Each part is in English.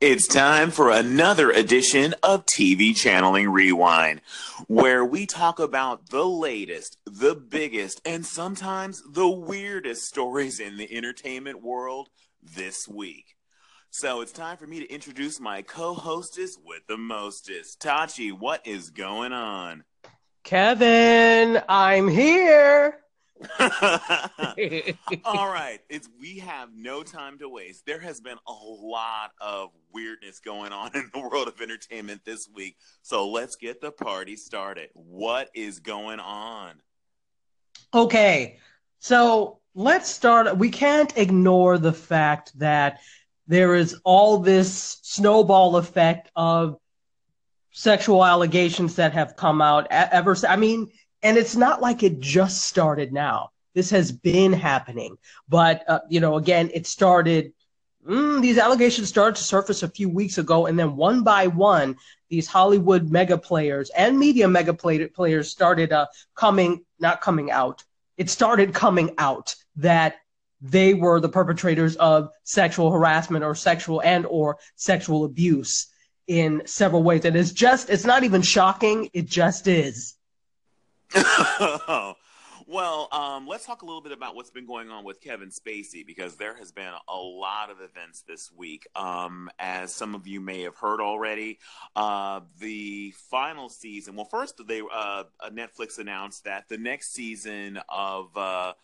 It's time for another edition of TV Channeling Rewind, where we talk about the latest, the biggest, and sometimes the weirdest stories in the entertainment world this week. So it's time for me to introduce my co hostess with the mostest. Tachi, what is going on? Kevin, I'm here. All right, it's we have no time to waste. There has been a lot of weirdness going on in the world of entertainment this week. So let's get the party started. What is going on? Okay. So, let's start we can't ignore the fact that there is all this snowball effect of sexual allegations that have come out ever I mean and it's not like it just started now. This has been happening. But, uh, you know, again, it started, mm, these allegations started to surface a few weeks ago. And then one by one, these Hollywood mega players and media mega play- players started uh, coming, not coming out. It started coming out that they were the perpetrators of sexual harassment or sexual and or sexual abuse in several ways. And it's just, it's not even shocking. It just is. well, um, let's talk a little bit about what's been going on with Kevin Spacey because there has been a lot of events this week. Um, as some of you may have heard already, uh, the final season. Well, first they uh, Netflix announced that the next season of uh,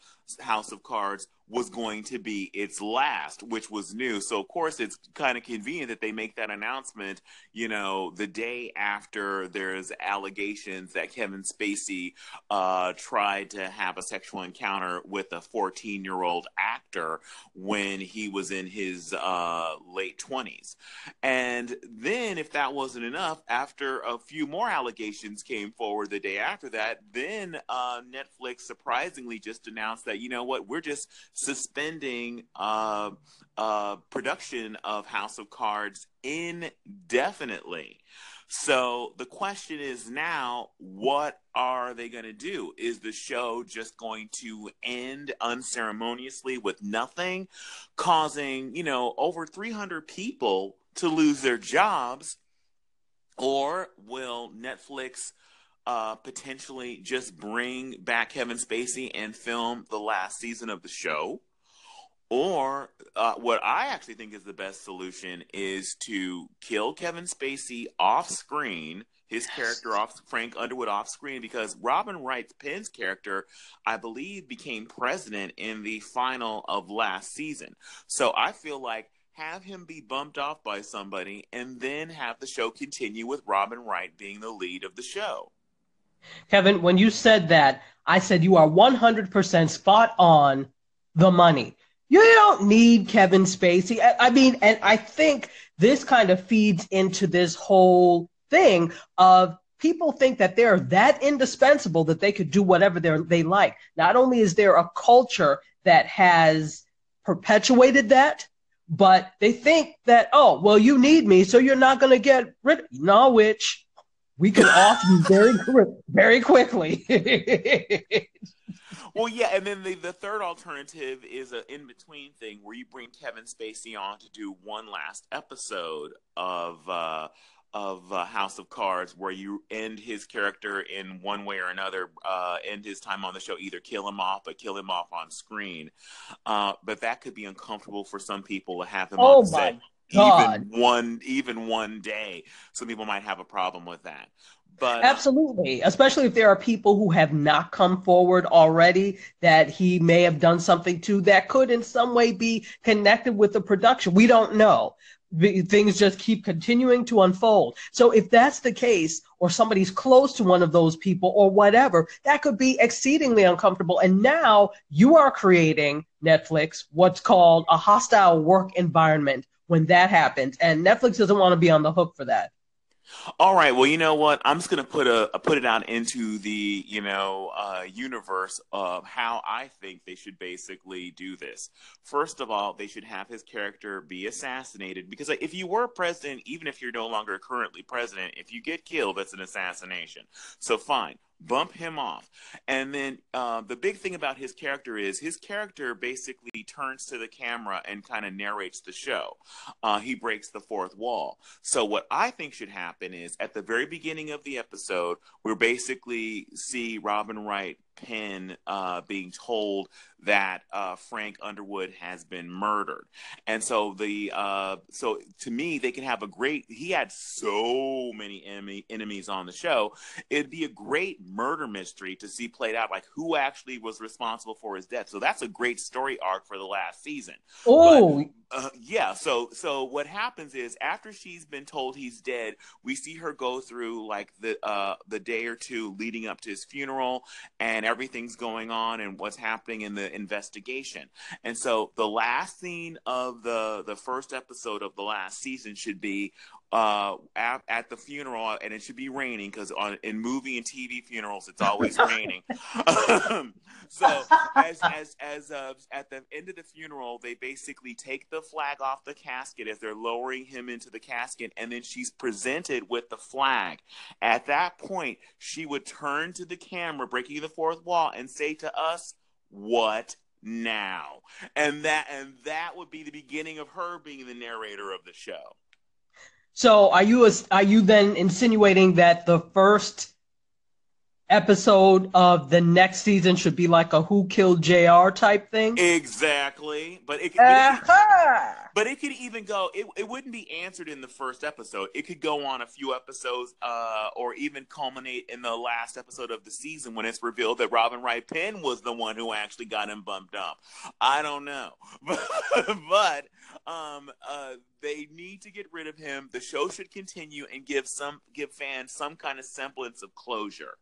House of Cards was going to be its last, which was new. So of course it's kind of convenient that they make that announcement, you know, the day after there's allegations that Kevin Spacey uh, tried to have a sexual encounter with a 14 year old actor when he was in his uh, late 20s. And then if that wasn't enough, after a few more allegations came forward the day after that, then uh, Netflix surprisingly just announced that, you know what, we're just suspending uh, uh, production of House of Cards indefinitely. So the question is now, what are they going to do? Is the show just going to end unceremoniously with nothing, causing, you know, over 300 people to lose their jobs? Or will Netflix uh, potentially just bring back Kevin Spacey and film the last season of the show. Or uh, what I actually think is the best solution is to kill Kevin Spacey off screen, his character off Frank Underwood off screen, because Robin Wright Penn's character, I believe, became president in the final of last season. So I feel like have him be bumped off by somebody and then have the show continue with Robin Wright being the lead of the show. Kevin, when you said that, I said you are 100% spot on the money. You don't need Kevin Spacey. I, I mean, and I think this kind of feeds into this whole thing of people think that they're that indispensable that they could do whatever they like. Not only is there a culture that has perpetuated that, but they think that, oh, well, you need me, so you're not going to get rid. No, which we can off you very very quickly. well, yeah, and then the, the third alternative is an in between thing where you bring Kevin Spacey on to do one last episode of uh, of uh, House of Cards, where you end his character in one way or another, uh, end his time on the show, either kill him off or kill him off on screen. Uh, but that could be uncomfortable for some people to have him oh on set. God. even one even one day. Some people might have a problem with that. But uh, absolutely, especially if there are people who have not come forward already that he may have done something to that could in some way be connected with the production. We don't know. Things just keep continuing to unfold. So if that's the case, or somebody's close to one of those people, or whatever, that could be exceedingly uncomfortable. And now you are creating Netflix what's called a hostile work environment when that happens, and Netflix doesn't want to be on the hook for that. All right. Well, you know what? I'm just gonna put a put it out into the you know uh, universe of how I think they should basically do this. First of all, they should have his character be assassinated because if you were president, even if you're no longer currently president, if you get killed, that's an assassination. So fine. Bump him off. And then uh, the big thing about his character is his character basically turns to the camera and kind of narrates the show. Uh, he breaks the fourth wall. So what I think should happen is at the very beginning of the episode, we basically see Robin Wright Penn uh, being told that uh, Frank Underwood has been murdered, and so the uh, so to me they can have a great. He had so many enemy, enemies on the show. It'd be a great murder mystery to see played out, like who actually was responsible for his death. So that's a great story arc for the last season. Oh, uh, yeah. So so what happens is after she's been told he's dead, we see her go through like the uh, the day or two leading up to his funeral, and everything's going on and what's happening in the investigation. And so the last scene of the the first episode of the last season should be uh, at, at, the funeral, and it should be raining because on in movie and TV funerals it's always raining. Um, so as as as uh, at the end of the funeral, they basically take the flag off the casket as they're lowering him into the casket, and then she's presented with the flag. At that point, she would turn to the camera, breaking the fourth wall, and say to us, "What?" now and that and that would be the beginning of her being the narrator of the show so are you are you then insinuating that the first episode of the next season should be like a Who Killed JR type thing? Exactly, but it, uh-huh. but it could even go. It, it wouldn't be answered in the first episode. It could go on a few episodes, uh, or even culminate in the last episode of the season when it's revealed that Robin Wright Penn was the one who actually got him bumped up. I don't know, but, but um, uh, they need to get rid of him. The show should continue and give some give fans some kind of semblance of closure.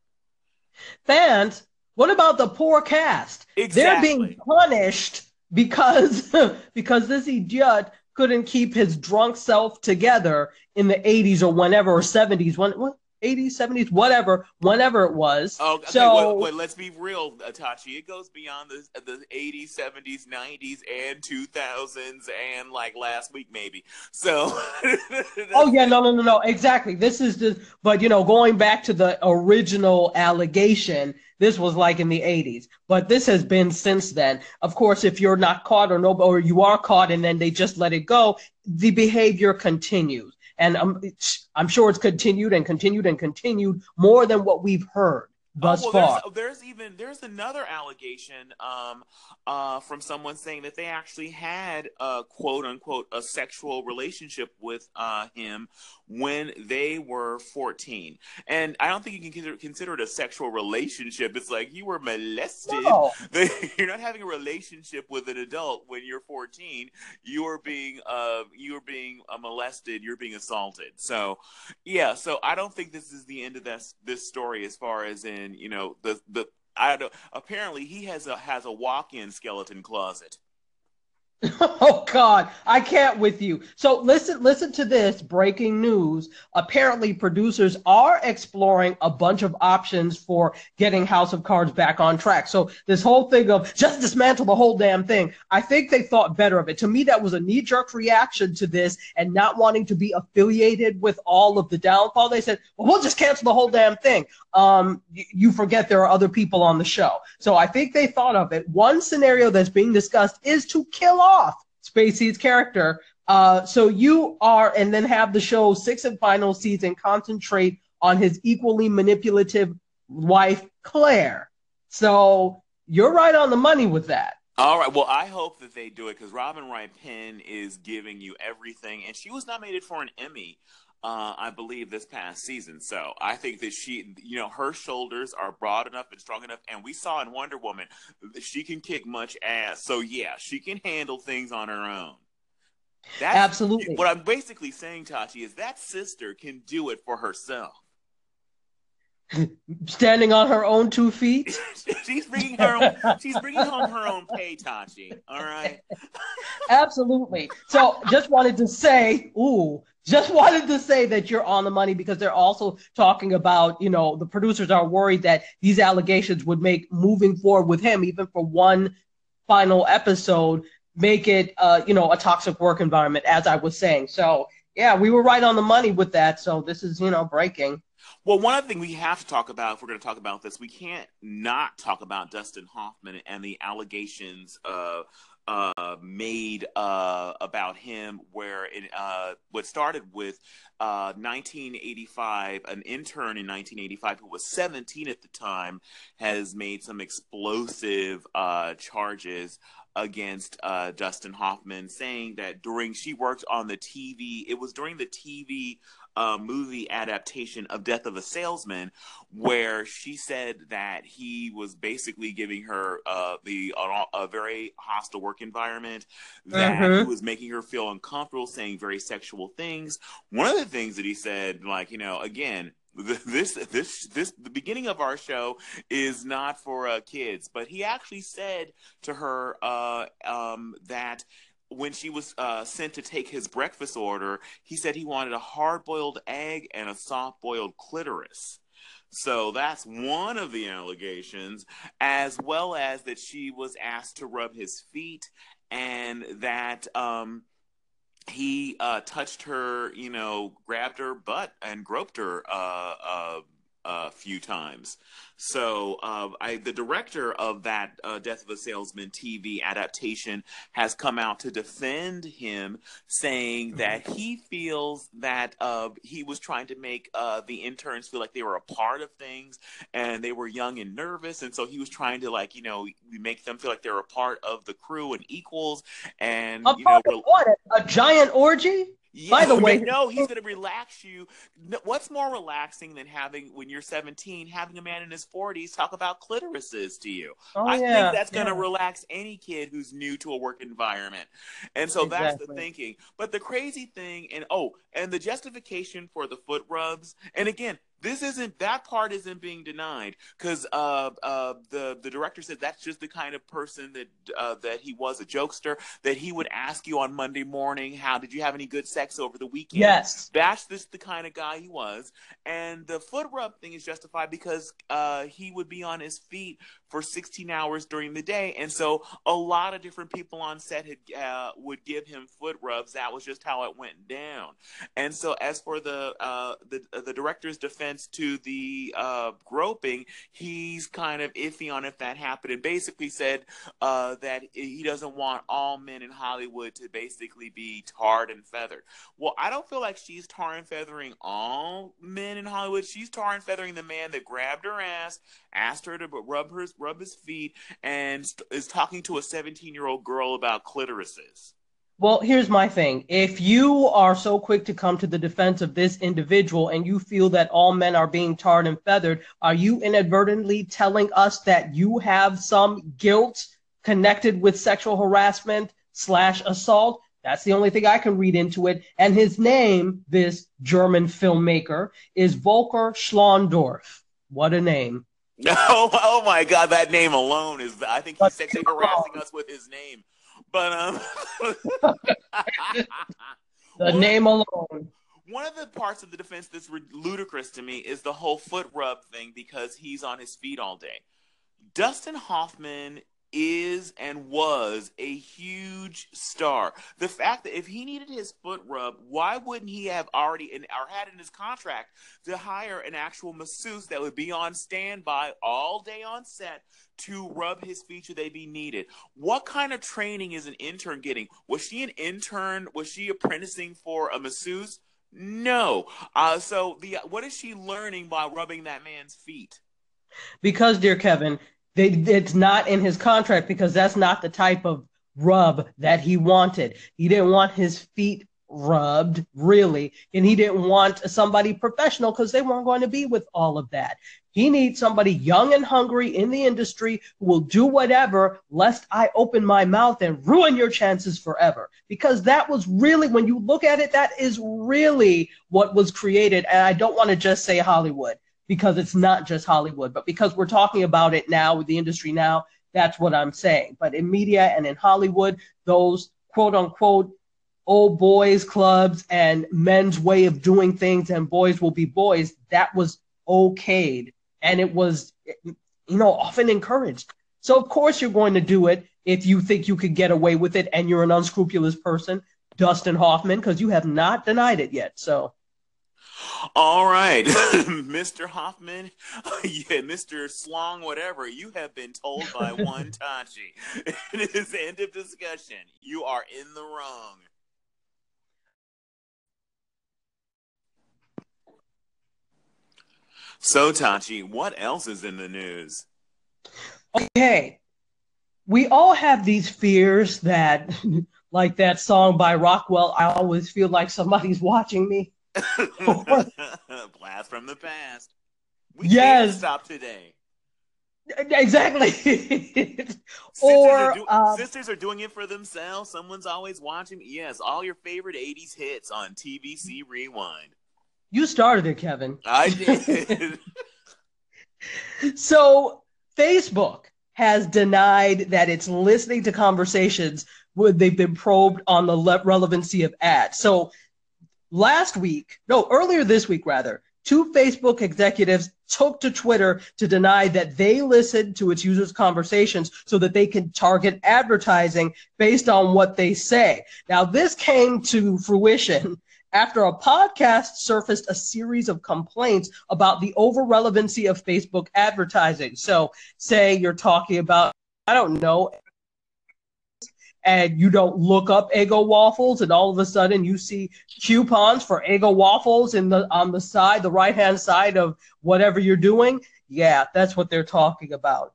Fans, what about the poor cast? Exactly. They're being punished because because this idiot couldn't keep his drunk self together in the 80s or whenever or 70s. When, what, 80s, 70s, whatever, whenever it was. Oh, okay, so wait, wait, let's be real, Atachi. It goes beyond the the 80s, 70s, 90s, and 2000s, and like last week maybe. So. oh yeah, no, no, no, no, exactly. This is the, but you know, going back to the original allegation, this was like in the 80s, but this has been since then. Of course, if you're not caught or no, or you are caught and then they just let it go, the behavior continues and I'm I'm sure it's continued and continued and continued more than what we've heard thus oh, well, far. There's, there's, even there's another allegation um, uh, from someone saying that they actually had a quote unquote a sexual relationship with uh, him when they were 14. And I don't think you can consider, consider it a sexual relationship. It's like you were molested. No. you're not having a relationship with an adult when you're 14. You are being uh, you are being uh, molested. You're being assaulted. So yeah. So I don't think this is the end of this this story as far as in you know the the I don't. Apparently, he has a has a walk-in skeleton closet. oh God, I can't with you. So listen, listen to this breaking news. Apparently, producers are exploring a bunch of options for getting House of Cards back on track. So this whole thing of just dismantle the whole damn thing, I think they thought better of it. To me, that was a knee-jerk reaction to this and not wanting to be affiliated with all of the downfall. They said, "Well, we'll just cancel the whole damn thing." Um, you forget there are other people on the show. So I think they thought of it. One scenario that's being discussed is to kill off Spacey's character. Uh, so you are, and then have the show sixth and final season concentrate on his equally manipulative wife, Claire. So you're right on the money with that. All right. Well, I hope that they do it because Robin Wright Penn is giving you everything, and she was nominated for an Emmy uh, I believe, this past season. So I think that she, you know, her shoulders are broad enough and strong enough. And we saw in Wonder Woman, she can kick much ass. So yeah, she can handle things on her own. That's, Absolutely. What I'm basically saying, Tachi, is that sister can do it for herself. Standing on her own two feet. she's bringing her own. She's bringing home her own pay, Tachi. All right. Absolutely. So, just wanted to say, ooh, just wanted to say that you're on the money because they're also talking about, you know, the producers are worried that these allegations would make moving forward with him, even for one final episode, make it, uh, you know, a toxic work environment, as I was saying. So, yeah, we were right on the money with that. So this is, you know, breaking. Well, one other thing we have to talk about, if we're going to talk about this, we can't not talk about Dustin Hoffman and the allegations uh, uh, made uh, about him, where it uh, what started with 1985, uh, an intern in 1985 who was 17 at the time, has made some explosive uh, charges against uh, Dustin Hoffman, saying that during she worked on the TV, it was during the TV uh, movie adaptation of Death of a Salesman, where she said that he was basically giving her uh, the a, a, very hostile work environment, that mm-hmm. he was making her feel uncomfortable, saying very sexual things. One of the things that he said, like you know, again, this this this the beginning of our show is not for uh, kids but he actually said to her uh, um, that when she was uh, sent to take his breakfast order, he said he wanted a hard boiled egg and a soft boiled clitoris. So that's one of the allegations, as well as that she was asked to rub his feet and that um, he uh, touched her, you know, grabbed her butt and groped her uh, uh a few times. So uh, I, the director of that uh, Death of a Salesman TV adaptation has come out to defend him, saying mm-hmm. that he feels that uh, he was trying to make uh, the interns feel like they were a part of things and they were young and nervous, and so he was trying to like you know make them feel like they were a part of the crew and equals. And a you know, what a giant orgy. Yeah, By the way, no, he's going to relax you. What's more relaxing than having, when you're 17, having a man in his 40s talk about clitorises to you? Oh, I yeah, think that's going to relax any kid who's new to a work environment. And so exactly. that's the thinking. But the crazy thing, and oh, and the justification for the foot rubs, and again, this isn't that part isn't being denied because uh, uh, the the director said that's just the kind of person that uh, that he was a jokester that he would ask you on Monday morning how did you have any good sex over the weekend? Yes. That's just the kind of guy he was. And the foot rub thing is justified because uh, he would be on his feet for 16 hours during the day and so a lot of different people on set had uh, would give him foot rubs that was just how it went down and so as for the uh, the the director's defense to the uh, groping, he's kind of iffy on if that happened, and basically said uh, that he doesn't want all men in Hollywood to basically be tarred and feathered. Well, I don't feel like she's tar and feathering all men in Hollywood. She's tar and feathering the man that grabbed her ass, asked her to rub her rub his feet, and is talking to a 17 year old girl about clitorises. Well, here's my thing. If you are so quick to come to the defense of this individual and you feel that all men are being tarred and feathered, are you inadvertently telling us that you have some guilt connected with sexual harassment slash assault? That's the only thing I can read into it. And his name, this German filmmaker, is Volker Schlöndorff. What a name. Oh, oh my God, that name alone is, I think he's sexually harassing us with his name. But um, the name alone. One of the parts of the defense that's ludicrous to me is the whole foot rub thing because he's on his feet all day. Dustin Hoffman is and was a huge star. The fact that if he needed his foot rub, why wouldn't he have already in, or had in his contract to hire an actual masseuse that would be on standby all day on set to rub his feet should they be needed? What kind of training is an intern getting? Was she an intern? Was she apprenticing for a masseuse? No. Uh, so the what is she learning by rubbing that man's feet? Because, dear Kevin, they, it's not in his contract because that's not the type of rub that he wanted. He didn't want his feet rubbed, really, and he didn't want somebody professional because they weren't going to be with all of that. He needs somebody young and hungry in the industry who will do whatever, lest I open my mouth and ruin your chances forever. Because that was really, when you look at it, that is really what was created. And I don't want to just say Hollywood because it's not just Hollywood, but because we're talking about it now with the industry now, that's what I'm saying. But in media and in Hollywood, those quote unquote old boys clubs and men's way of doing things and boys will be boys, that was okayed. And it was, you know, often encouraged. So of course you're going to do it if you think you could get away with it and you're an unscrupulous person, Dustin Hoffman, because you have not denied it yet. So All right, Mr. Hoffman, yeah, Mr. Slong, whatever, you have been told by one Tachi. it is end of discussion. You are in the wrong. So, Tachi, what else is in the news? Okay. We all have these fears that, like that song by Rockwell, I always feel like somebody's watching me. Blast from the past. We yes. can't stop today. Exactly. Sisters or are do- um, sisters are doing it for themselves. Someone's always watching. Yes, all your favorite '80s hits on TVC Rewind. you started it, Kevin. I did. So Facebook has denied that it's listening to conversations where they've been probed on the le- relevancy of ads. So last week, no, earlier this week rather, two Facebook executives took to Twitter to deny that they listened to its users' conversations so that they can target advertising based on what they say. Now, this came to fruition after a podcast surfaced a series of complaints about the over relevancy of Facebook advertising. So, say you're talking about, I don't know, and you don't look up Eggo waffles, and all of a sudden you see coupons for Eggo waffles in the on the side, the right hand side of whatever you're doing. Yeah, that's what they're talking about.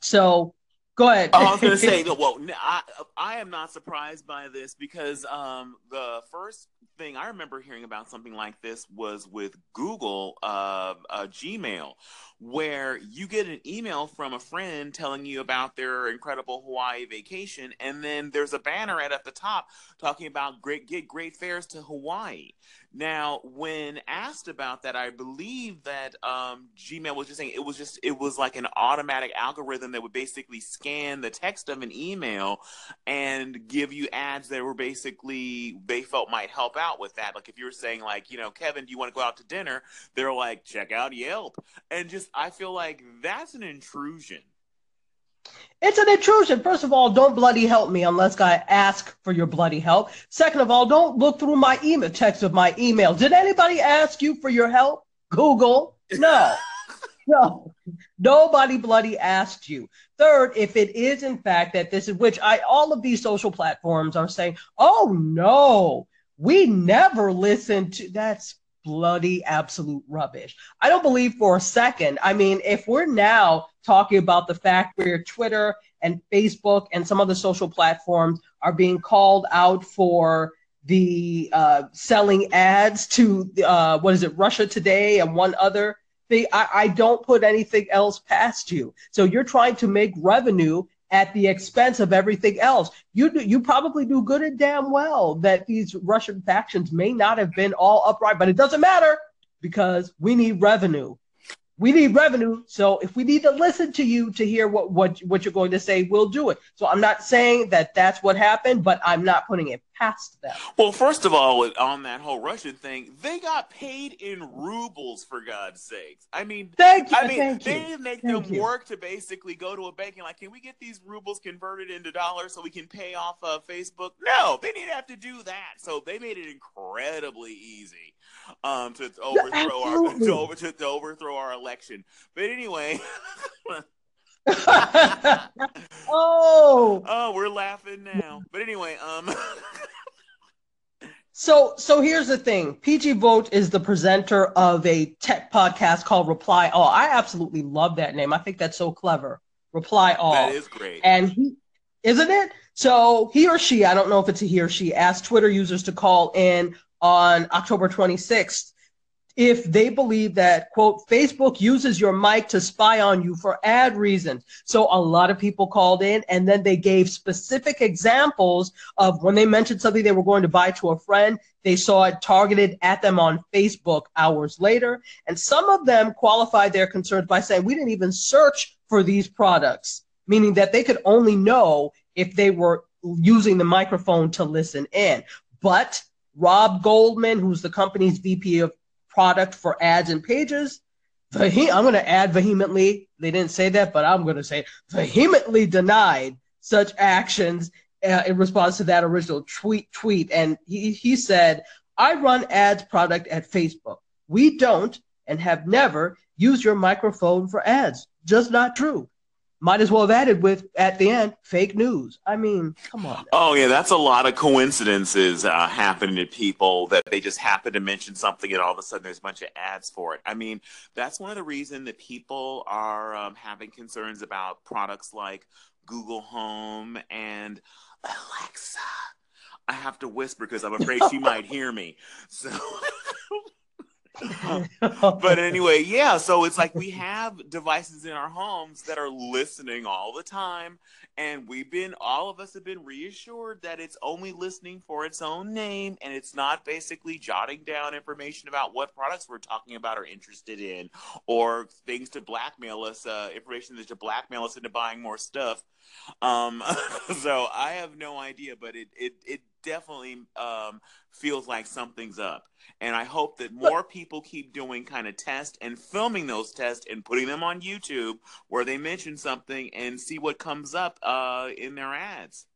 So, go ahead. I was going to say, well, I, I am not surprised by this because um, the first thing I remember hearing about something like this was with Google uh, uh, Gmail, where you get an email from a friend telling you about their incredible Hawaii vacation, and then there's a banner right at the top talking about great get great fares to Hawaii. Now, when asked about that, I believe that um, Gmail was just saying it was just it was like an automatic algorithm that would basically scan the text of an email and give you ads that were basically they felt might help out with that. Like if you were saying like you know Kevin, do you want to go out to dinner? They're like check out Yelp, and just I feel like that's an intrusion. It's an intrusion. First of all, don't bloody help me unless I ask for your bloody help. Second of all, don't look through my email text of my email. Did anybody ask you for your help? Google? No. no. Nobody bloody asked you. Third, if it is in fact that this is which I all of these social platforms are saying, oh no, we never listen to that's bloody absolute rubbish. I don't believe for a second. I mean, if we're now talking about the fact where Twitter and Facebook and some other social platforms are being called out for the uh, selling ads to uh, what is it, Russia Today and one other thing, I, I don't put anything else past you. So you're trying to make revenue at the expense of everything else. You do, you probably do good and damn well that these Russian factions may not have been all upright, but it doesn't matter because we need revenue. We need revenue. So if we need to listen to you to hear what, what, what you're going to say, we'll do it. So I'm not saying that that's what happened, but I'm not putting it past them. Well, first of all, on that whole Russian thing, they got paid in rubles for God's sakes. I mean, Thank you. I mean, thank they you. make Thank them you. work to basically go to a bank and like, can we get these rubles converted into dollars so we can pay off uh, Facebook? No, they didn't have to do that. So they made it incredibly easy um, to overthrow our to, over, to, to overthrow our election. But anyway, oh, oh, we're laughing now. But anyway, um, So, so here's the thing. PJ Vogt is the presenter of a tech podcast called Reply All. I absolutely love that name. I think that's so clever. Reply All. that is great. and he, isn't it? So he or she, I don't know if it's a he or she, asked Twitter users to call in on October 26th if they believe that quote Facebook uses your mic to spy on you for ad reasons. So a lot of people called in and then they gave specific examples of when they mentioned something they were going to buy to a friend, they saw it targeted at them on Facebook hours later. And some of them qualified their concerns by saying we didn't even search for these products, meaning that they could only know if they were using the microphone to listen in. But Rob Goldman, who's the company's VP of product for ads and pages. Vehe- I'm going to add vehemently. They didn't say that, but I'm going to say vehemently denied such actions uh, in response to that original tweet. Tweet, and he he said, I run ads product at Facebook. We don't and have never used your microphone for ads. Just not true. Might as well have added with at the end fake news. I mean, come on. Now. Oh yeah, that's a lot of coincidences uh, happening to people that they just happen to mention something and all of a sudden there's a bunch of ads for it. I mean, that's one of the reasons that people are um, having concerns about products like Google Home and Alexa. I have to whisper because I'm afraid she might hear me. So. but anyway, yeah, so it's like we have devices in our homes that are listening all the time. And we've been, all of us have been reassured that it's only listening for its own name and it's not basically jotting down information about what products we're talking about or interested in or things to blackmail us, uh, information that to blackmail us into buying more stuff. Um, so I have no idea, but it, it, it definitely um, feels like something's up. And I hope that more people keep doing kind of tests and filming those tests and putting them on YouTube where they mention something and see what comes up uh, in their ads.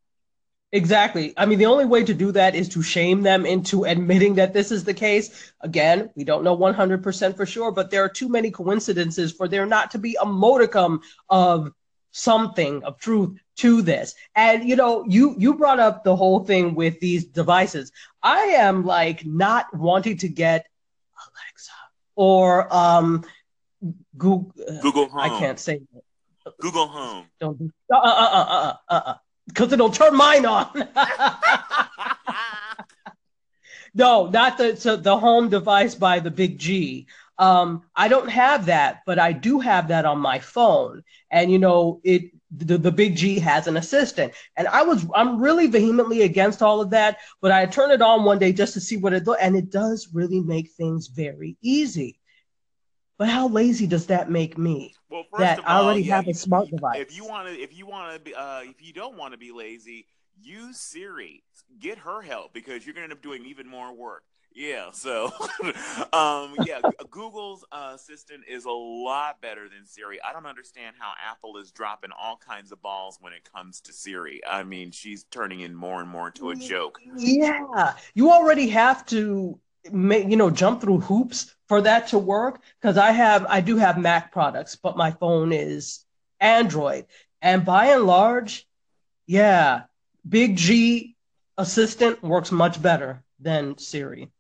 Exactly. I mean, the only way to do that is to shame them into admitting that this is the case. Again, we don't know 100% for sure, but there are too many coincidences for there not to be a modicum of something of truth to this. And you know, you you brought up the whole thing with these devices. I am like not wanting to get Alexa or um Google uh, Google Home. I can't say it. Google Home. Don't do uh uh uh uh uh uh because it'll turn mine on. no, not the so the home device by the big G. Um, I don't have that, but I do have that on my phone. And you know, it the, the big G has an assistant. And I was I'm really vehemently against all of that, but I turned it on one day just to see what it does, and it does really make things very easy. But how lazy does that make me? Well, that all, I already yeah, have a smart device. If you want to, if you want to, be, uh, if you don't want to be lazy, use Siri. Get her help because you're going to end up doing even more work. Yeah, so um, yeah, Google's uh, assistant is a lot better than Siri. I don't understand how Apple is dropping all kinds of balls when it comes to Siri. I mean, she's turning in more and more into a joke. Yeah, you already have to make you know jump through hoops for that to work because I have I do have Mac products, but my phone is Android, and by and large, yeah, Big G assistant works much better than Siri.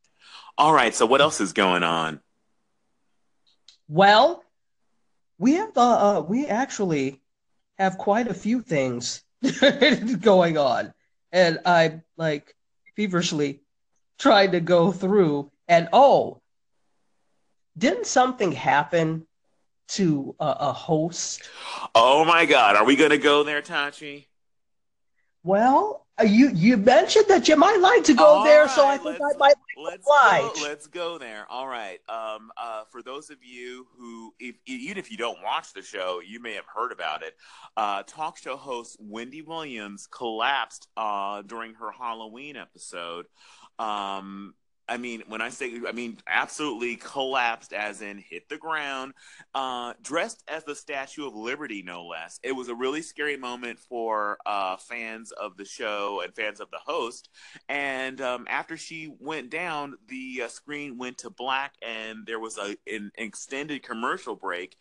All right. So what else is going on? Well, we have uh, uh we actually have quite a few things going on, and I'm like feverishly trying to go through. And oh, didn't something happen to a, a host? Oh my God! Are we going to go there, Tachi? Well, uh, you you mentioned that you might like to go All there, right, so I think I might let's Go, let's go there. All right. Um, uh, for those of you who, if, even if you don't watch the show, you may have heard about it. Uh, talk show host Wendy Williams collapsed uh, during her Halloween episode. Um, I mean, when I say, I mean, absolutely collapsed, as in hit the ground, uh, dressed as the Statue of Liberty, no less. It was a really scary moment for uh, fans of the show and fans of the host. And um, after she went down, the uh, screen went to black, and there was a, an extended commercial break.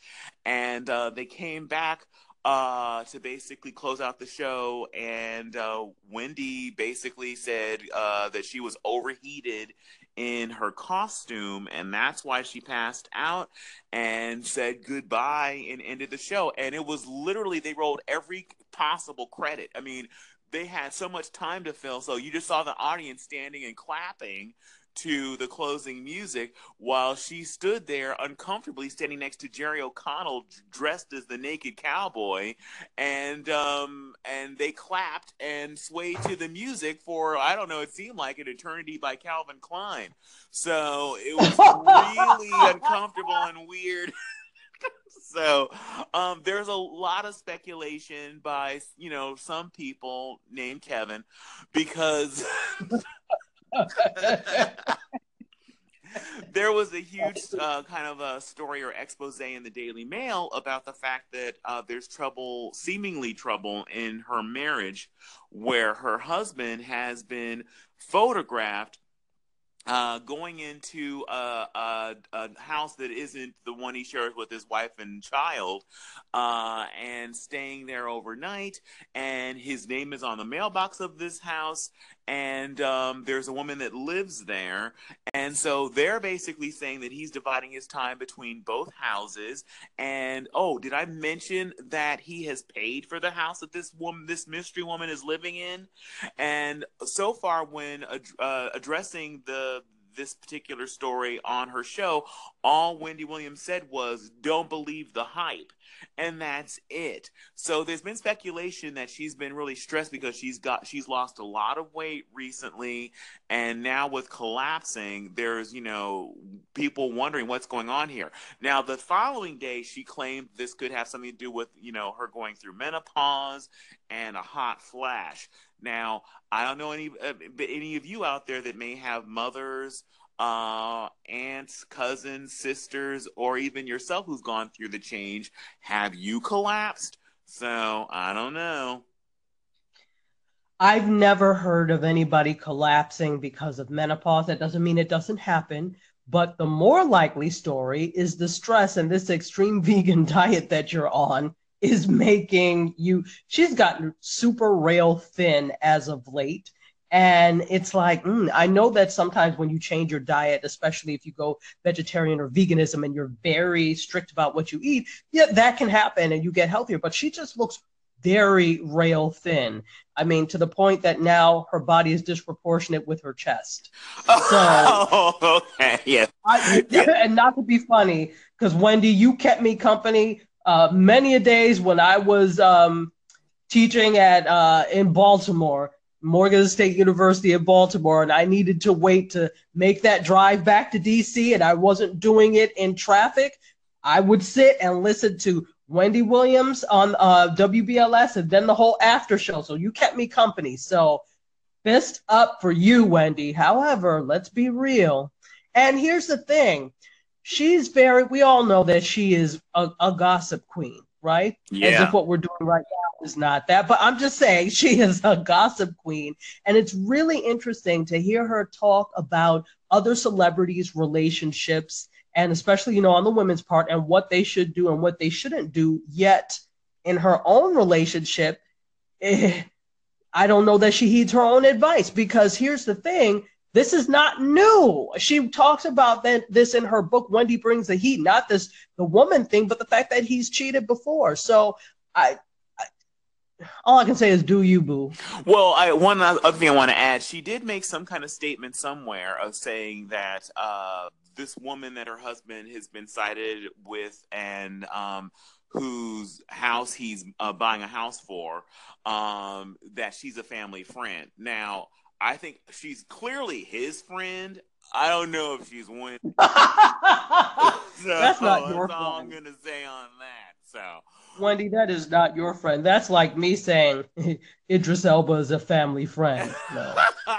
And uh, they came back uh, to basically close out the show. And uh, Wendy basically said uh, that she was overheated in her costume, and that's why she passed out and said goodbye and ended the show. And it was literally, they rolled every possible credit. I mean, they had so much time to fill, so you just saw the audience standing and clapping to the closing music while she stood there uncomfortably standing next to Jerry O'Connell dressed as the naked cowboy. And um and they clapped and swayed to the music for I don't know it seemed like an eternity by Calvin Klein. So it was really uncomfortable and weird. So um, there's a lot of speculation by you know some people named Kevin because there was a huge uh, kind of a story or expose in the Daily Mail about the fact that uh, there's trouble, seemingly trouble, in her marriage, where her husband has been photographed uh, going into a, a, a, house that isn't the one he shares with his wife and child, uh, and staying there overnight. And his name is on the mailbox of this house, and um, there's a woman that lives there. And so they're basically saying that he's dividing his time between both houses. And oh, did I mention that he has paid for the house that this woman, this mystery woman, is living in? And so far, when uh, addressing the this particular story on her show, all Wendy Williams said was, "Don't believe the hype." and that's it. So there's been speculation that she's been really stressed because she's got she's lost a lot of weight recently and now with collapsing there's, you know, people wondering what's going on here. Now the following day she claimed this could have something to do with, you know, her going through menopause and a hot flash. Now, I don't know any uh, any of you out there that may have mothers uh, aunts, cousins, sisters, or even yourself who's gone through the change, have you collapsed? So I don't know. I've never heard of anybody collapsing because of menopause. That doesn't mean it doesn't happen. But the more likely story is the stress and this extreme vegan diet that you're on is making you. She's gotten super rail thin as of late. And it's like, mm, I know that sometimes when you change your diet, especially if you go vegetarian or veganism and you're very strict about what you eat, yeah, that can happen and you get healthier. But she just looks very rail thin. I mean, to the point that now her body is disproportionate with her chest. So, oh, okay, yeah. I, and not to be funny, because Wendy, you kept me company uh, many a days when I was um, teaching at uh, in Baltimore Morgan State University in Baltimore, and I needed to wait to make that drive back to DC, and I wasn't doing it in traffic, I would sit and listen to Wendy Williams on uh, WBLS and then the whole after show. So you kept me company. So fist up for you, Wendy. However, let's be real. And here's the thing she's very, we all know that she is a, a gossip queen right? Yeah. As if what we're doing right now is not that. But I'm just saying she is a gossip queen. And it's really interesting to hear her talk about other celebrities' relationships, and especially, you know, on the women's part and what they should do and what they shouldn't do. Yet in her own relationship, eh, I don't know that she heeds her own advice because here's the thing this is not new. She talks about that this in her book, Wendy Brings the Heat, not this the woman thing, but the fact that he's cheated before. So I, all I can say is do you boo. Well, I one other thing I want to add, she did make some kind of statement somewhere of saying that uh, this woman that her husband has been cited with and um, whose house he's uh, buying a house for, um, that she's a family friend. Now, I think she's clearly his friend. I don't know if she's one. so, that's not your that's all I'm gonna say on that. So, Wendy, that is not your friend. That's like me saying Idris Elba is a family friend. No.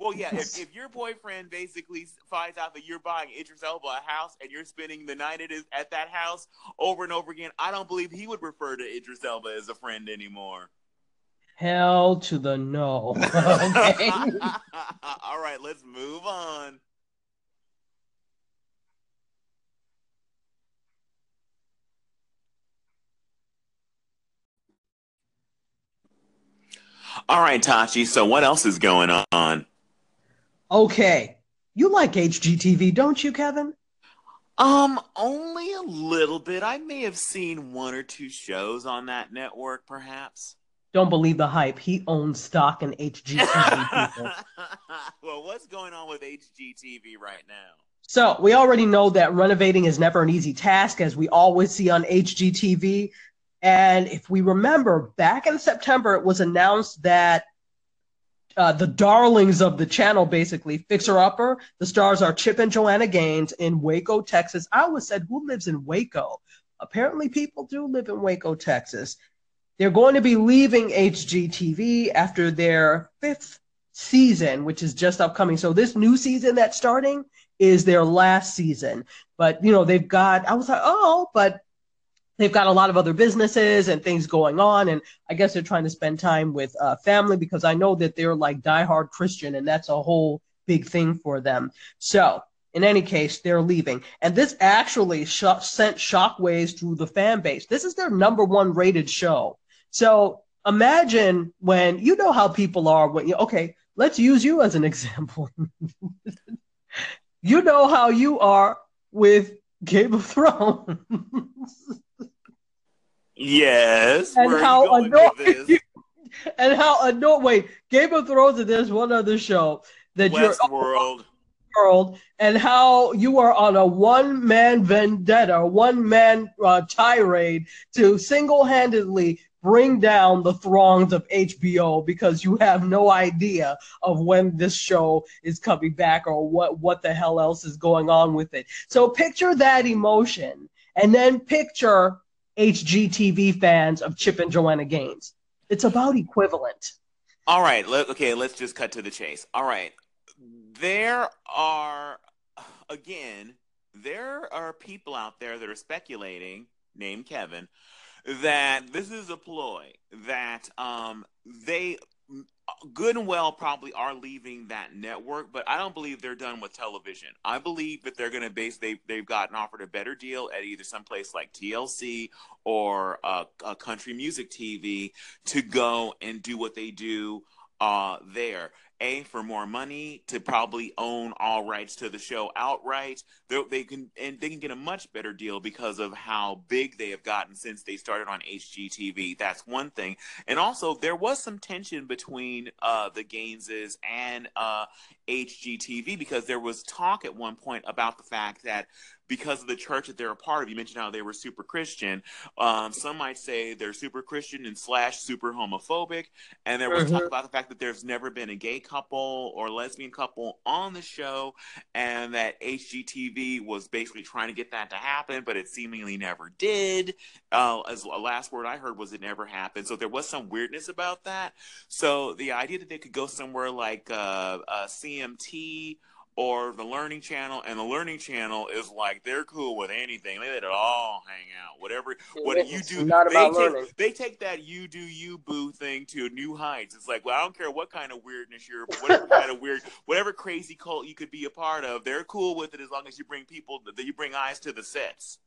well, yeah. If, if, your boyfriend basically finds out that you're buying Idris Elba a house and you're spending the night at, his, at that house over and over again, I don't believe he would refer to Idris Elba as a friend anymore. Hell to the no. okay. All right, let's move on. All right, Tachi. So, what else is going on? Okay. You like HGTV, don't you, Kevin? Um, only a little bit. I may have seen one or two shows on that network, perhaps. Don't believe the hype. He owns stock in HGTV. well, what's going on with HGTV right now? So we already know that renovating is never an easy task, as we always see on HGTV. And if we remember, back in September, it was announced that uh, the darlings of the channel, basically, Fixer Upper, the stars are Chip and Joanna Gaines in Waco, Texas. I always said, who lives in Waco? Apparently, people do live in Waco, Texas. They're going to be leaving HGTV after their fifth season, which is just upcoming. So this new season that's starting is their last season. But you know, they've got I was like, oh, but they've got a lot of other businesses and things going on, and I guess they're trying to spend time with uh, family because I know that they're like diehard Christian, and that's a whole big thing for them. So, in any case, they're leaving. And this actually sh- sent shockwaves through the fan base. This is their number one rated show. So, imagine when you know how people are when you, okay, let's use you as an example. you know how you are with Game of Thrones. yes. And how annoying and how annoying wait, Game of Thrones and there's one other show that Westworld. you're World world and how you are on a one man vendetta, one man uh, tirade to single handedly bring down the throngs of HBO because you have no idea of when this show is coming back or what, what the hell else is going on with it. So picture that emotion and then picture HGTV fans of Chip and Joanna Gaines. It's about equivalent. All right. Let, okay, let's just cut to the chase. All right. There are, again, there are people out there that are speculating, named Kevin, that this is a ploy that um, they good and well probably are leaving that network, but I don't believe they're done with television. I believe that they're going to base they they've gotten offered a better deal at either some place like TLC or uh, a country music TV to go and do what they do uh, there a for more money to probably own all rights to the show outright. They're, they can and they can get a much better deal because of how big they have gotten since they started on HGTV. That's one thing, and also there was some tension between uh, the Gaineses and uh, HGTV because there was talk at one point about the fact that because of the church that they're a part of. You mentioned how they were super Christian. Um, some might say they're super Christian and slash super homophobic. And there was mm-hmm. talk about the fact that there's never been a gay couple or lesbian couple on the show, and that HGTV was basically trying to get that to happen, but it seemingly never did. Uh, as a last word I heard was it never happened. So there was some weirdness about that. So the idea that they could go somewhere like uh, uh, CMT or the Learning Channel, and the Learning Channel is like they're cool with anything. They let it all hang out. Whatever, what you do, not they about take. They take that you do you boo thing to new heights. It's like, well, I don't care what kind of weirdness you're, whatever kind of weird, whatever crazy cult you could be a part of, they're cool with it as long as you bring people that you bring eyes to the sets.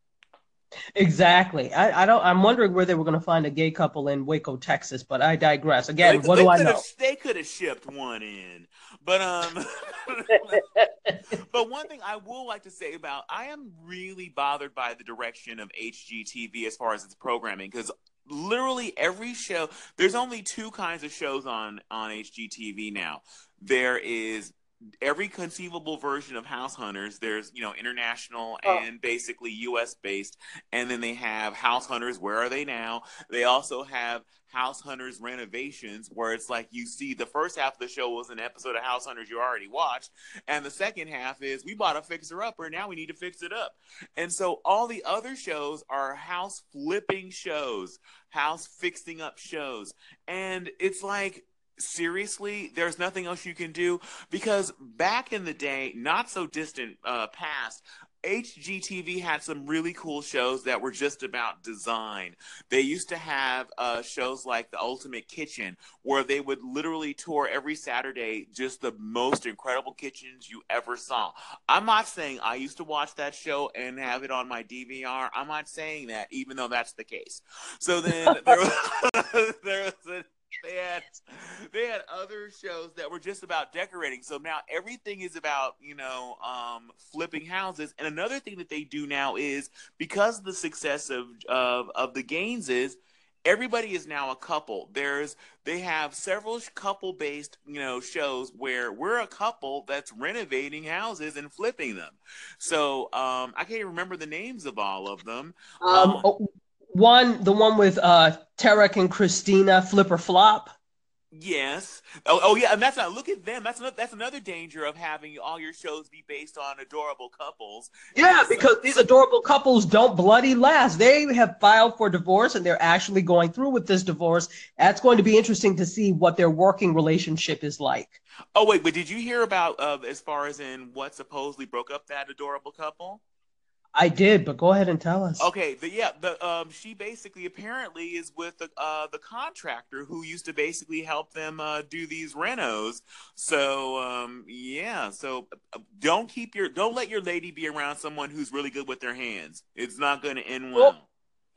Exactly. I, I don't. I'm wondering where they were going to find a gay couple in Waco, Texas. But I digress. Again, they, what they do I know? They could have shipped one in, but um. but one thing I will like to say about I am really bothered by the direction of HGTV as far as its programming because literally every show there's only two kinds of shows on on HGTV now. There is every conceivable version of House Hunters. There's, you know, international oh. and basically US based. And then they have House Hunters, where are they now? They also have House Hunters renovations, where it's like you see the first half of the show was an episode of House Hunters you already watched. And the second half is we bought a fixer upper, now we need to fix it up. And so all the other shows are house flipping shows, house fixing up shows. And it's like, seriously, there's nothing else you can do because back in the day, not so distant uh, past, HGTV had some really cool shows that were just about design. They used to have uh, shows like The Ultimate Kitchen, where they would literally tour every Saturday just the most incredible kitchens you ever saw. I'm not saying I used to watch that show and have it on my DVR. I'm not saying that, even though that's the case. So then there was, there was a they had they had other shows that were just about decorating. So now everything is about you know um, flipping houses. And another thing that they do now is because of the success of of, of the Gaines is everybody is now a couple. There's they have several couple based you know shows where we're a couple that's renovating houses and flipping them. So um, I can't remember the names of all of them. Um, um, oh, one, the one with uh Tarek and Christina, Flip or Flop. Yes. Oh, oh yeah, and that's not. Look at them. That's another. That's another danger of having all your shows be based on adorable couples. Yeah, because these adorable couples don't bloody last. They have filed for divorce, and they're actually going through with this divorce. That's going to be interesting to see what their working relationship is like. Oh wait, but did you hear about uh, as far as in what supposedly broke up that adorable couple? I did, but go ahead and tell us. Okay, the, yeah, the um, she basically apparently is with the uh, the contractor who used to basically help them uh, do these renos. So um, yeah, so uh, don't keep your don't let your lady be around someone who's really good with their hands. It's not going to end well.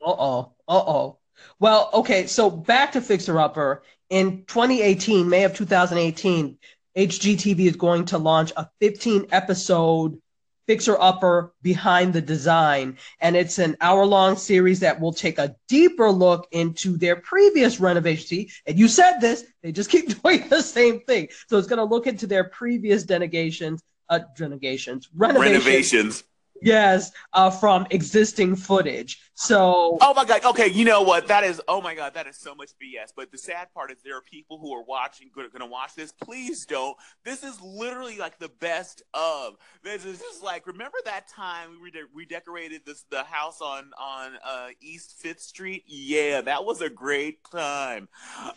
Uh oh, uh oh. Well, okay, so back to Fixer Upper in 2018, May of 2018. HGTV is going to launch a 15 episode fixer upper behind the design. And it's an hour long series that will take a deeper look into their previous renovation. See, and you said this, they just keep doing the same thing. So it's going to look into their previous denegations, uh, denegations, renovations. renovations Yes, uh, from existing footage. So. Oh my god. Okay, you know what? That is. Oh my god, that is so much BS. But the sad part is there are people who are watching, going to watch this. Please don't. This is literally like the best of. This is just like remember that time we de- redecorated this the house on on uh, East Fifth Street. Yeah, that was a great time.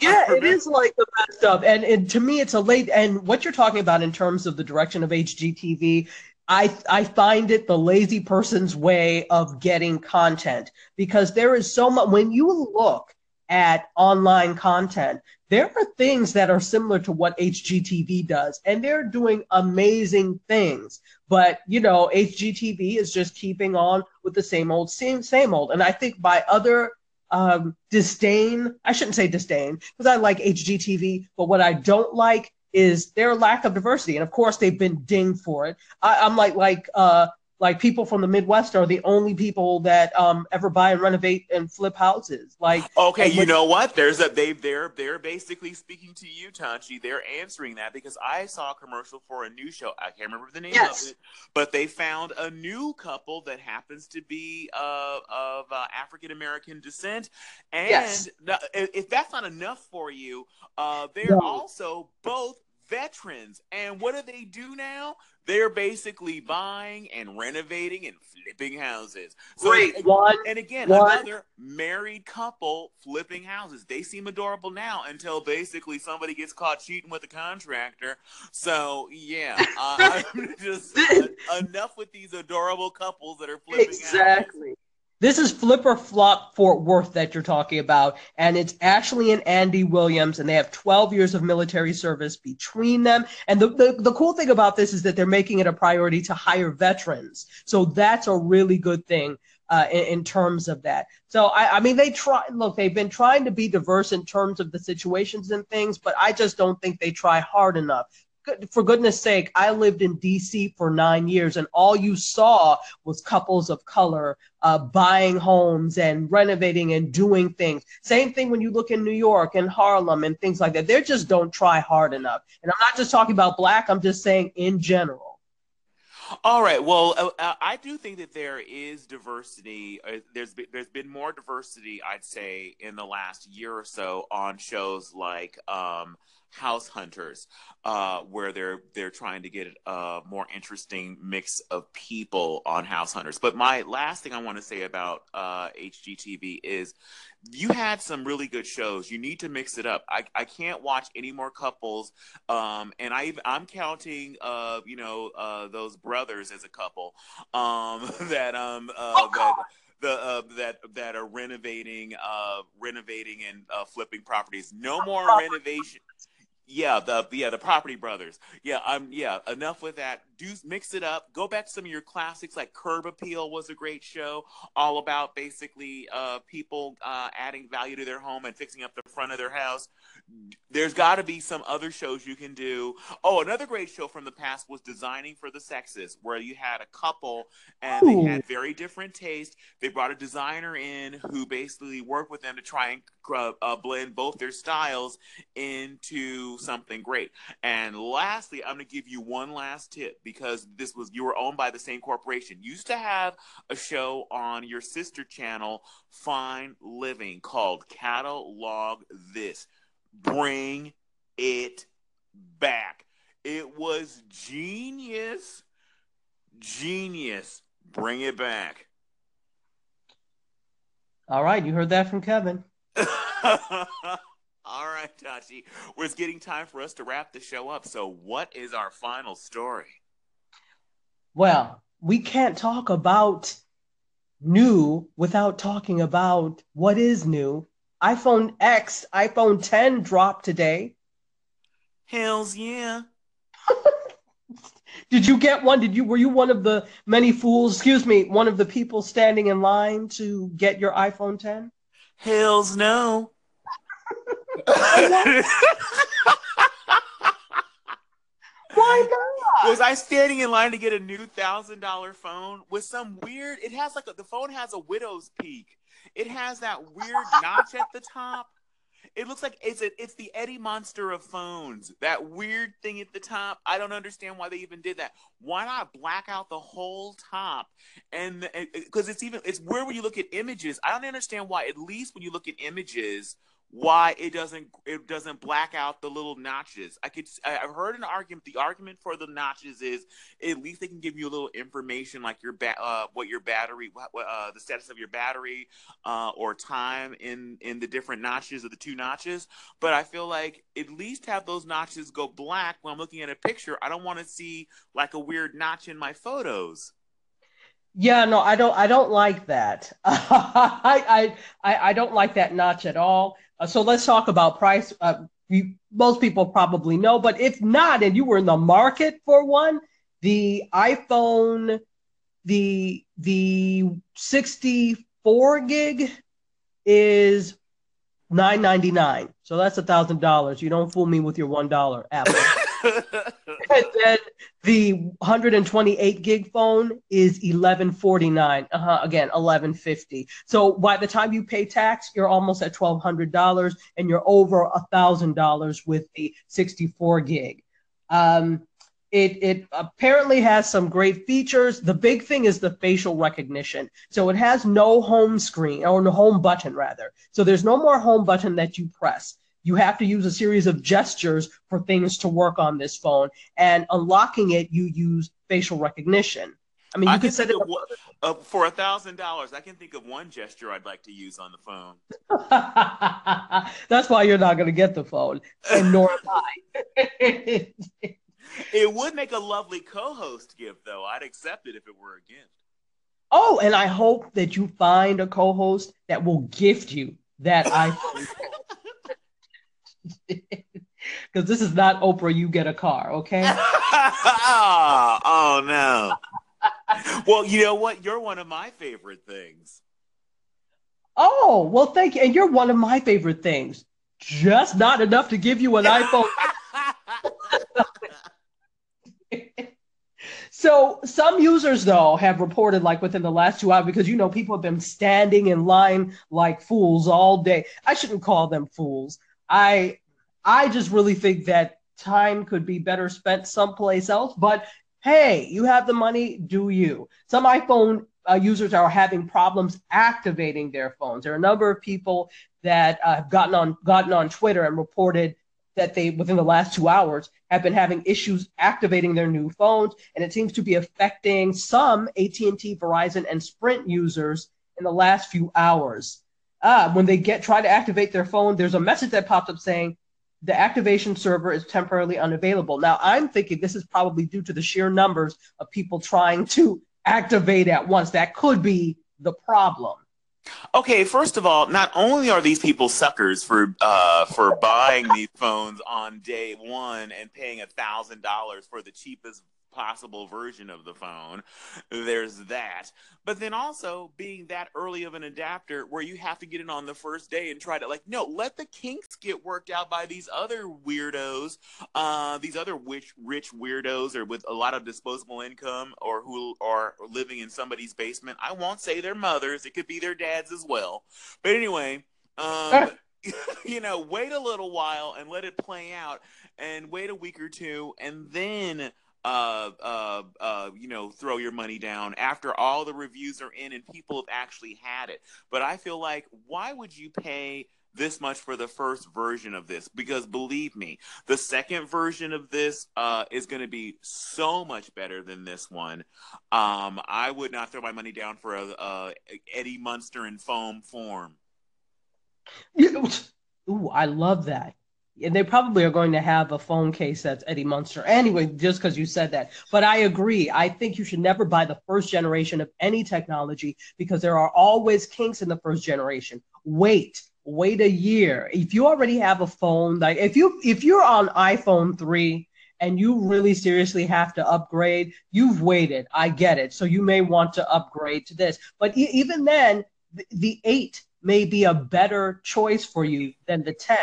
Yeah, it is like the best of, and, and to me, it's a late. And what you're talking about in terms of the direction of HGTV I I find it the lazy person's way of getting content because there is so much when you look at online content there are things that are similar to what HGTV does and they're doing amazing things. But you know HGTV is just keeping on with the same old same same old. And I think by other um, disdain I shouldn't say disdain because I like HGTV but what I don't like is their lack of diversity. And of course, they've been dinged for it. I, am like like uh, like people from the Midwest are the only people that um, ever buy and renovate and flip houses. Like okay, you know what? There's a they they're they're basically speaking to you, Tanchi. They're answering that because I saw a commercial for a new show. I can't remember the name yes. of it, but they found a new couple that happens to be uh, of uh, African American descent. And yes. if that's not enough for you, uh, they're no. also both veterans. And what do they do now? They're basically buying and renovating and flipping houses. So Great. One, and again, one. another married couple flipping houses. They seem adorable now until basically somebody gets caught cheating with a contractor. So yeah, uh, just uh, enough with these adorable couples that are flipping exactly. Houses. This is Flip or Flop Fort Worth that you're talking about, and it's Ashley and Andy Williams, and they have 12 years of military service between them. And the, the, the cool thing about this is that they're making it a priority to hire veterans. So that's a really good thing uh, in, in, terms of that. So I, I mean, they try. Look, they've been trying to be diverse in terms of the situations and things, but I just don't think they try hard enough for goodness sake, I lived in DC for nine years, and all you saw was couples of color uh, buying homes and renovating and doing things. Same thing when you look in New York and Harlem and things like that. They just don't try hard enough. And I'm not just talking about black, I'm just saying in general. All right. Well, uh, uh I do think that there is diversity. Uh, there's been, there's been more diversity, I'd say, in the last year or so on shows like um, House Hunters, uh, where they're they're trying to get a more interesting mix of people on House Hunters. But my last thing I want to say about uh, HGTV is you had some really good shows. You need to mix it up. I, I can't watch any more couples, um, and I I'm counting uh, you know uh, those brothers as a couple um, that um uh, that the uh, that that are renovating uh renovating and uh, flipping properties. No more renovation. Yeah, the yeah the Property Brothers. Yeah, I'm yeah. Enough with that. Do mix it up. Go back to some of your classics like Curb Appeal was a great show, all about basically uh, people uh, adding value to their home and fixing up the front of their house there's got to be some other shows you can do. Oh, another great show from the past was Designing for the Sexes, where you had a couple and Ooh. they had very different tastes. They brought a designer in who basically worked with them to try and uh, uh, blend both their styles into something great. And lastly, I'm going to give you one last tip because this was you were owned by the same corporation. You used to have a show on your sister channel, Fine Living, called Catalog This bring it back. It was genius. Genius. Bring it back. All right, you heard that from Kevin. All right, Tachi. Well, it's getting time for us to wrap the show up. So, what is our final story? Well, we can't talk about new without talking about what is new. iPhone X, iPhone 10 dropped today. Hells yeah. Did you get one? Did you were you one of the many fools, excuse me, one of the people standing in line to get your iPhone 10? Hells no. Why not? Was I standing in line to get a new thousand dollar phone with some weird? It has like a, the phone has a widow's peak. It has that weird notch at the top. It looks like it's a, it's the Eddie Munster of phones. That weird thing at the top. I don't understand why they even did that. Why not black out the whole top? And because it's even it's where when you look at images, I don't understand why. At least when you look at images, why it doesn't it doesn't black out the little notches. I could I've heard an argument. The argument for the notches is at least they can give you a little information like your ba- uh, what your battery, what, uh, the status of your battery, uh, or time in in the different notches of the two notches. But I feel like at least have those notches go black when I'm looking at a picture. I don't want to see like a weird notch in my photos. Yeah, no, I don't. I don't like that. I, I, I don't like that notch at all. Uh, so let's talk about price. Uh, we, most people probably know, but if not, and you were in the market for one, the iPhone, the the 64 gig is 9.99. So that's a thousand dollars. You don't fool me with your one dollar Apple. and then the 128 gig phone is 1149. Uh-huh, again, 1150. So by the time you pay tax, you're almost at $1,200 and you're over $1,000 with the 64 gig. Um, it, it apparently has some great features. The big thing is the facial recognition. So it has no home screen or no home button rather. So there's no more home button that you press you have to use a series of gestures for things to work on this phone. And unlocking it, you use facial recognition. I mean, you I could set it up uh, for a thousand dollars. I can think of one gesture I'd like to use on the phone. That's why you're not going to get the phone, and nor am I. it would make a lovely co-host gift, though. I'd accept it if it were a gift. Oh, and I hope that you find a co-host that will gift you that iPhone because this is not Oprah. You get a car, okay? oh, oh no. well, you know what? You're one of my favorite things. Oh, well, thank you. And you're one of my favorite things. Just not enough to give you an iPhone. so some users though have reported like within the last two hours because you know people have been standing in line like fools all day. I shouldn't call them fools. I I just really think that time could be better spent someplace else. But hey, you have the money, do you? Some iPhone uh, users are having problems activating their phones. There are a number of people that uh, have gotten on gotten on Twitter and reported that they within the last two hours have been having issues activating their new phones, and it seems to be affecting some AT&T, Verizon, and Sprint users in the last few hours uh, when they get try to activate their phone, there's a message that pops up saying the activation server is temporarily unavailable. Now, I'm thinking this is probably due to the sheer numbers of people trying to activate at once. That could be the problem. Okay, first of all, not only are these people suckers for uh, for buying these phones on day one and paying a thousand dollars for the cheapest possible version of the phone. There's that. But then also being that early of an adapter where you have to get it on the first day and try to like no, let the kinks get worked out by these other weirdos, uh, these other rich rich weirdos or with a lot of disposable income or who are living in somebody's basement. I won't say their mothers, it could be their dads as well. But anyway, um you know, wait a little while and let it play out and wait a week or two and then uh, uh, uh, you know, throw your money down after all the reviews are in and people have actually had it. But I feel like, why would you pay this much for the first version of this? Because believe me, the second version of this uh, is going to be so much better than this one. Um, I would not throw my money down for a, a Eddie Munster in foam form. Ooh, I love that. And they probably are going to have a phone case that's Eddie Munster anyway, just because you said that. But I agree. I think you should never buy the first generation of any technology because there are always kinks in the first generation. Wait, wait a year. If you already have a phone, like if you if you're on iPhone three and you really seriously have to upgrade, you've waited. I get it. So you may want to upgrade to this. But e- even then, the, the eight may be a better choice for you than the 10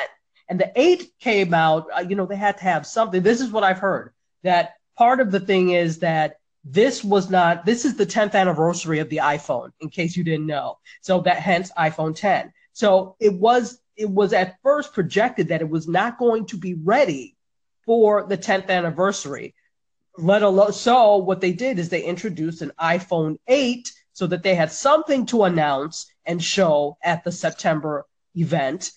and the eight came out, uh, you know, they had to have something. This is what I've heard that part of the thing is that this was not, this is the 10th anniversary of the iPhone, in case you didn't know. So that hence iPhone 10. So it was, it was at first projected that it was not going to be ready for the 10th anniversary. Let alone, so what they did is they introduced an iPhone 8 so that they had something to announce and show at the September event.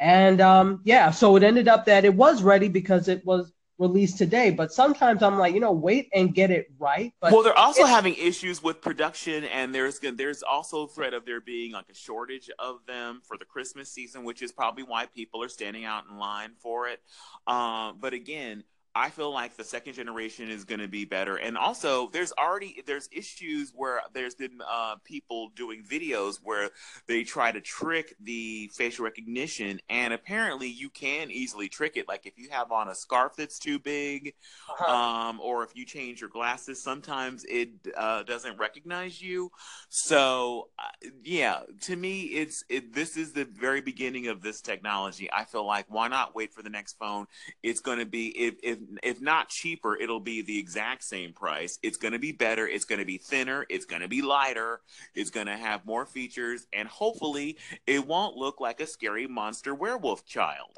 And um, yeah, so it ended up that it was ready because it was released today. But sometimes I'm like, you know, wait and get it right. But well, they're also having issues with production, and there's there's also threat of there being like a shortage of them for the Christmas season, which is probably why people are standing out in line for it. Um, but again, I feel like the second generation is going to be better, and also there's already there's issues where there's been uh, people doing videos where they try to trick the facial recognition, and apparently you can easily trick it. Like if you have on a scarf that's too big, uh-huh. um, or if you change your glasses, sometimes it uh, doesn't recognize you. So uh, yeah, to me, it's it, this is the very beginning of this technology. I feel like why not wait for the next phone? It's going to be if if if not cheaper, it'll be the exact same price. It's going to be better. It's going to be thinner. It's going to be lighter. It's going to have more features, and hopefully, it won't look like a scary monster werewolf child.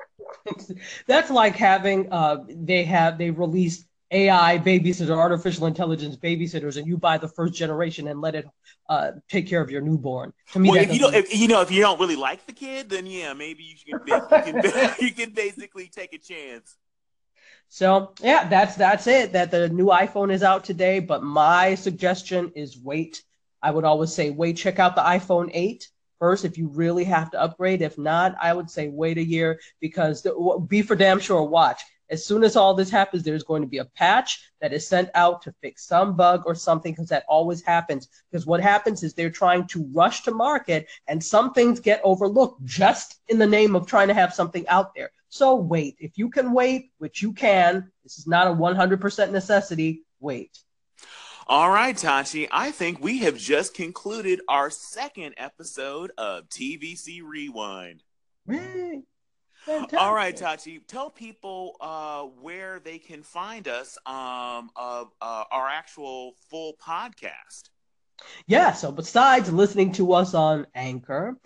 That's like having uh, they have they released AI babysitter, artificial intelligence babysitters, and you buy the first generation and let it uh, take care of your newborn. To me, well, if you don't, if, you know, if you don't really like the kid, then yeah, maybe you can, you can, you can basically take a chance. So yeah, that's that's it. That the new iPhone is out today, but my suggestion is wait. I would always say wait. Check out the iPhone 8 first if you really have to upgrade. If not, I would say wait a year because the, be for damn sure watch. As soon as all this happens, there's going to be a patch that is sent out to fix some bug or something because that always happens. Because what happens is they're trying to rush to market and some things get overlooked just in the name of trying to have something out there. So wait. If you can wait, which you can, this is not a 100% necessity, wait. All right, Tachi, I think we have just concluded our second episode of TVC Rewind. All right, Tachi, tell people uh, where they can find us um, of uh, our actual full podcast. Yeah, so besides listening to us on Anchor,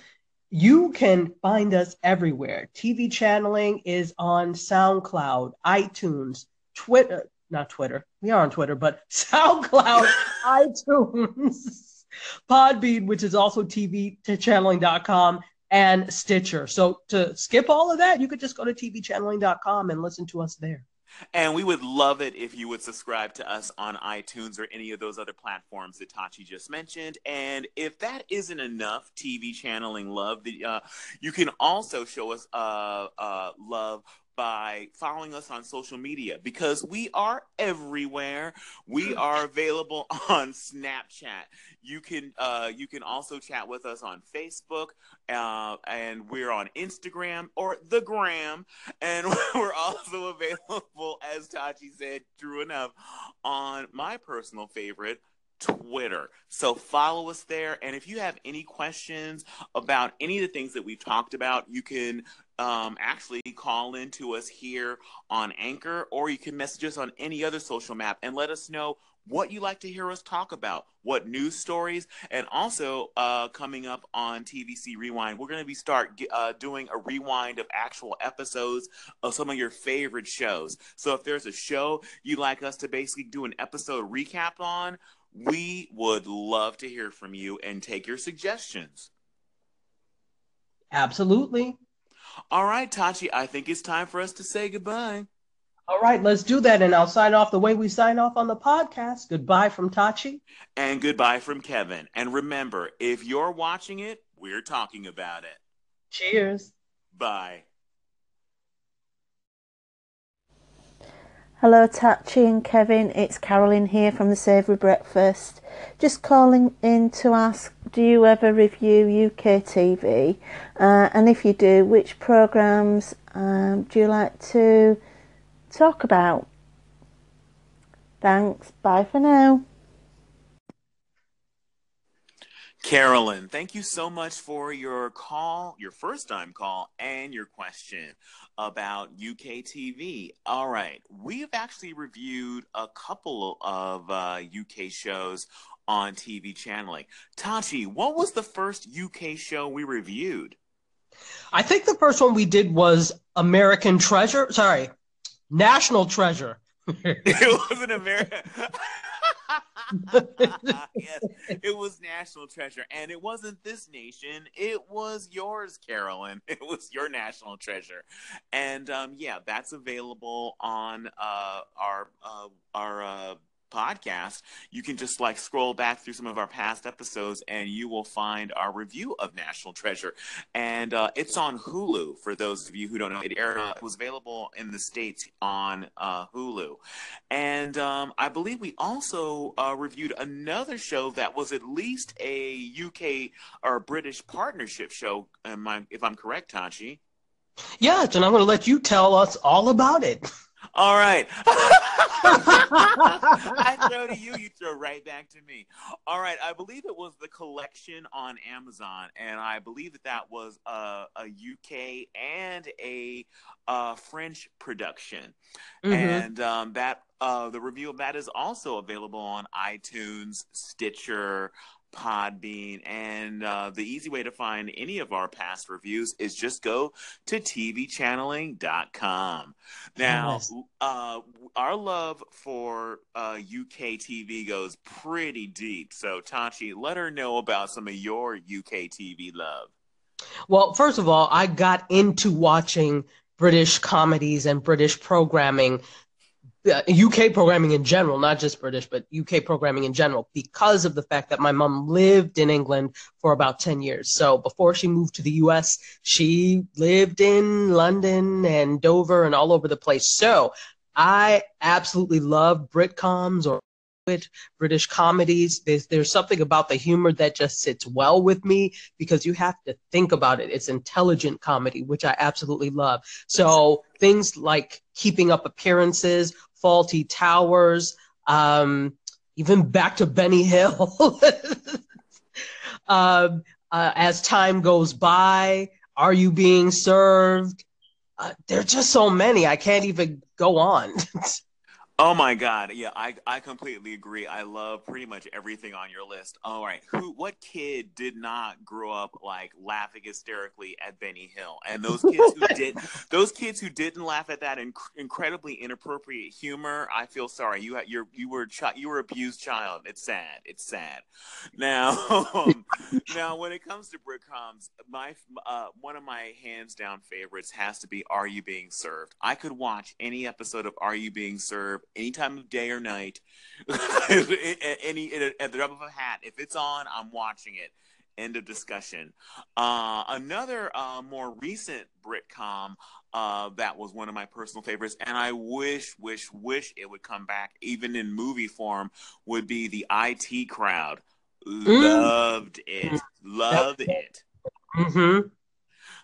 you can find us everywhere. TV channeling is on SoundCloud, iTunes, Twitter, not Twitter. We are on Twitter, but SoundCloud, iTunes, Podbean, which is also TV channeling.com, and Stitcher. So to skip all of that, you could just go to tvchanneling.com and listen to us there. And we would love it if you would subscribe to us on iTunes or any of those other platforms that Tachi just mentioned. And if that isn't enough TV channeling love, uh, you can also show us uh, uh, love by following us on social media because we are everywhere. We are available on Snapchat. You can uh, you can also chat with us on Facebook, uh, and we're on Instagram or the Gram, and we're also available, as Tachi said, true enough, on my personal favorite, Twitter. So follow us there. And if you have any questions about any of the things that we've talked about, you can um, actually call in to us here on Anchor, or you can message us on any other social map and let us know what you like to hear us talk about, what news stories, and also uh, coming up on TVC Rewind, we're going to be start uh, doing a rewind of actual episodes of some of your favorite shows. So if there's a show you'd like us to basically do an episode recap on, we would love to hear from you and take your suggestions. Absolutely. All right, Tachi, I think it's time for us to say goodbye. All right, let's do that. And I'll sign off the way we sign off on the podcast. Goodbye from Tachi. And goodbye from Kevin. And remember, if you're watching it, we're talking about it. Cheers. Bye. Hello, Tachi and Kevin. It's Carolyn here from the Savoury Breakfast. Just calling in to ask do you ever review UK TV? Uh, and if you do, which programmes um, do you like to talk about? Thanks. Bye for now. Carolyn, thank you so much for your call, your first time call, and your question about UK TV. All right, we've actually reviewed a couple of uh, UK shows on TV channeling. Tachi, what was the first UK show we reviewed? I think the first one we did was American Treasure. Sorry, National Treasure. it was an American. yes, it was national treasure, and it wasn't this nation. It was yours, Carolyn. It was your national treasure, and um, yeah, that's available on uh, our uh, our uh, podcast, you can just like scroll back through some of our past episodes and you will find our review of National Treasure. And uh, it's on Hulu for those of you who don't know. It aired, uh, it was available in the States on uh, Hulu. And um, I believe we also uh, reviewed another show that was at least a UK or British partnership show, if I'm correct, Tachi. Yes, and I'm going to let you tell us all about it. All right. I throw to you, you throw right back to me. All right. I believe it was the collection on Amazon, and I believe that that was a, a UK and a uh, French production. Mm-hmm. And um, that uh, the review of that is also available on iTunes, Stitcher, Podbean, and uh, the easy way to find any of our past reviews is just go to tvchanneling.com. Now, yes. uh, our love for uh, UK TV goes pretty deep. So, Tachi, let her know about some of your UK TV love. Well, first of all, I got into watching British comedies and British programming Uh, UK programming in general, not just British, but UK programming in general, because of the fact that my mom lived in England for about 10 years. So before she moved to the US, she lived in London and Dover and all over the place. So I absolutely love Britcoms or British comedies. There's, there's something about the humor that just sits well with me because you have to think about it. It's intelligent comedy, which I absolutely love. So things like keeping up appearances Fawlty Towers, um, even back to Benny Hill. uh, uh, as time goes by, are you being served? Uh, there are just so many. I can't even go on. Oh my God! Yeah, I I completely agree. I love pretty much everything on your list. All right, who what kid did not grow up like laughing hysterically at Benny Hill? And those kids who did, those kids who didn't laugh at that inc- incredibly inappropriate humor, I feel sorry. You you you were chi- you were abused child. It's sad. It's sad. Now, now when it comes to Britcoms, my uh, one of my hands down favorites has to be Are You Being Served? I could watch any episode of Are You Being Served any time of day or night, any at the drop of a hat. If it's on, I'm watching it. End of discussion. Uh, another uh, more recent Britcom uh, that was one of my personal favorites, and I wish, wish, wish it would come back, even in movie form, would be the IT Crowd. Mm. Loved it. Loved it. Mm-hmm.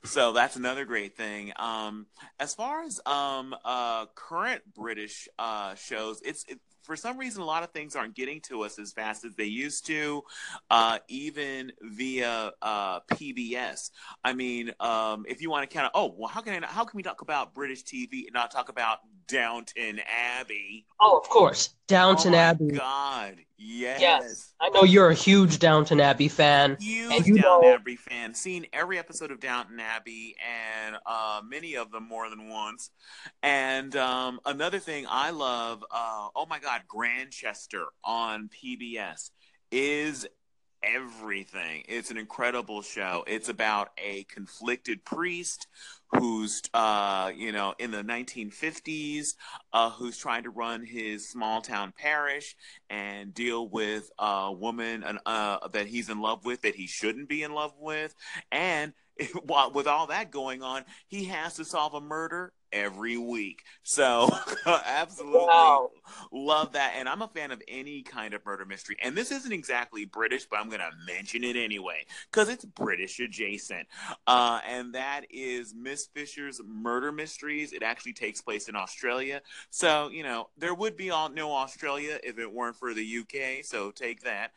So that's another great thing. Um, as far as um, uh, current British uh, shows, it's it, for some reason, a lot of things aren't getting to us as fast as they used to, uh, even via uh, PBS. I mean, um, if you want to kind of, oh, well, how can I, how can we talk about British TV and not talk about Downton Abbey? Oh, of course, Downton oh Abbey. God, yes. Yes, I know you're a huge Downton Abbey fan. Huge Downton know... Abbey fan. Seen every episode of Downton Abbey and uh, many of them more than once. And um, another thing I love, uh, oh my God Grantchester on PBS is everything. It's an incredible show. It's about a conflicted priest who's, uh, you know, in the 1950s, uh, who's trying to run his small town parish and deal with a woman uh, that he's in love with that he shouldn't be in love with. And with all that going on, he has to solve a murder every week. So absolutely wow. love that. And I'm a fan of any kind of murder mystery. And this isn't exactly British, but I'm going to mention it anyway because it's British adjacent. Uh, and that is Miss Fisher's Murder Mysteries. It actually takes place in Australia. So, you know, there would be all, no Australia if it weren't for the UK. So take that.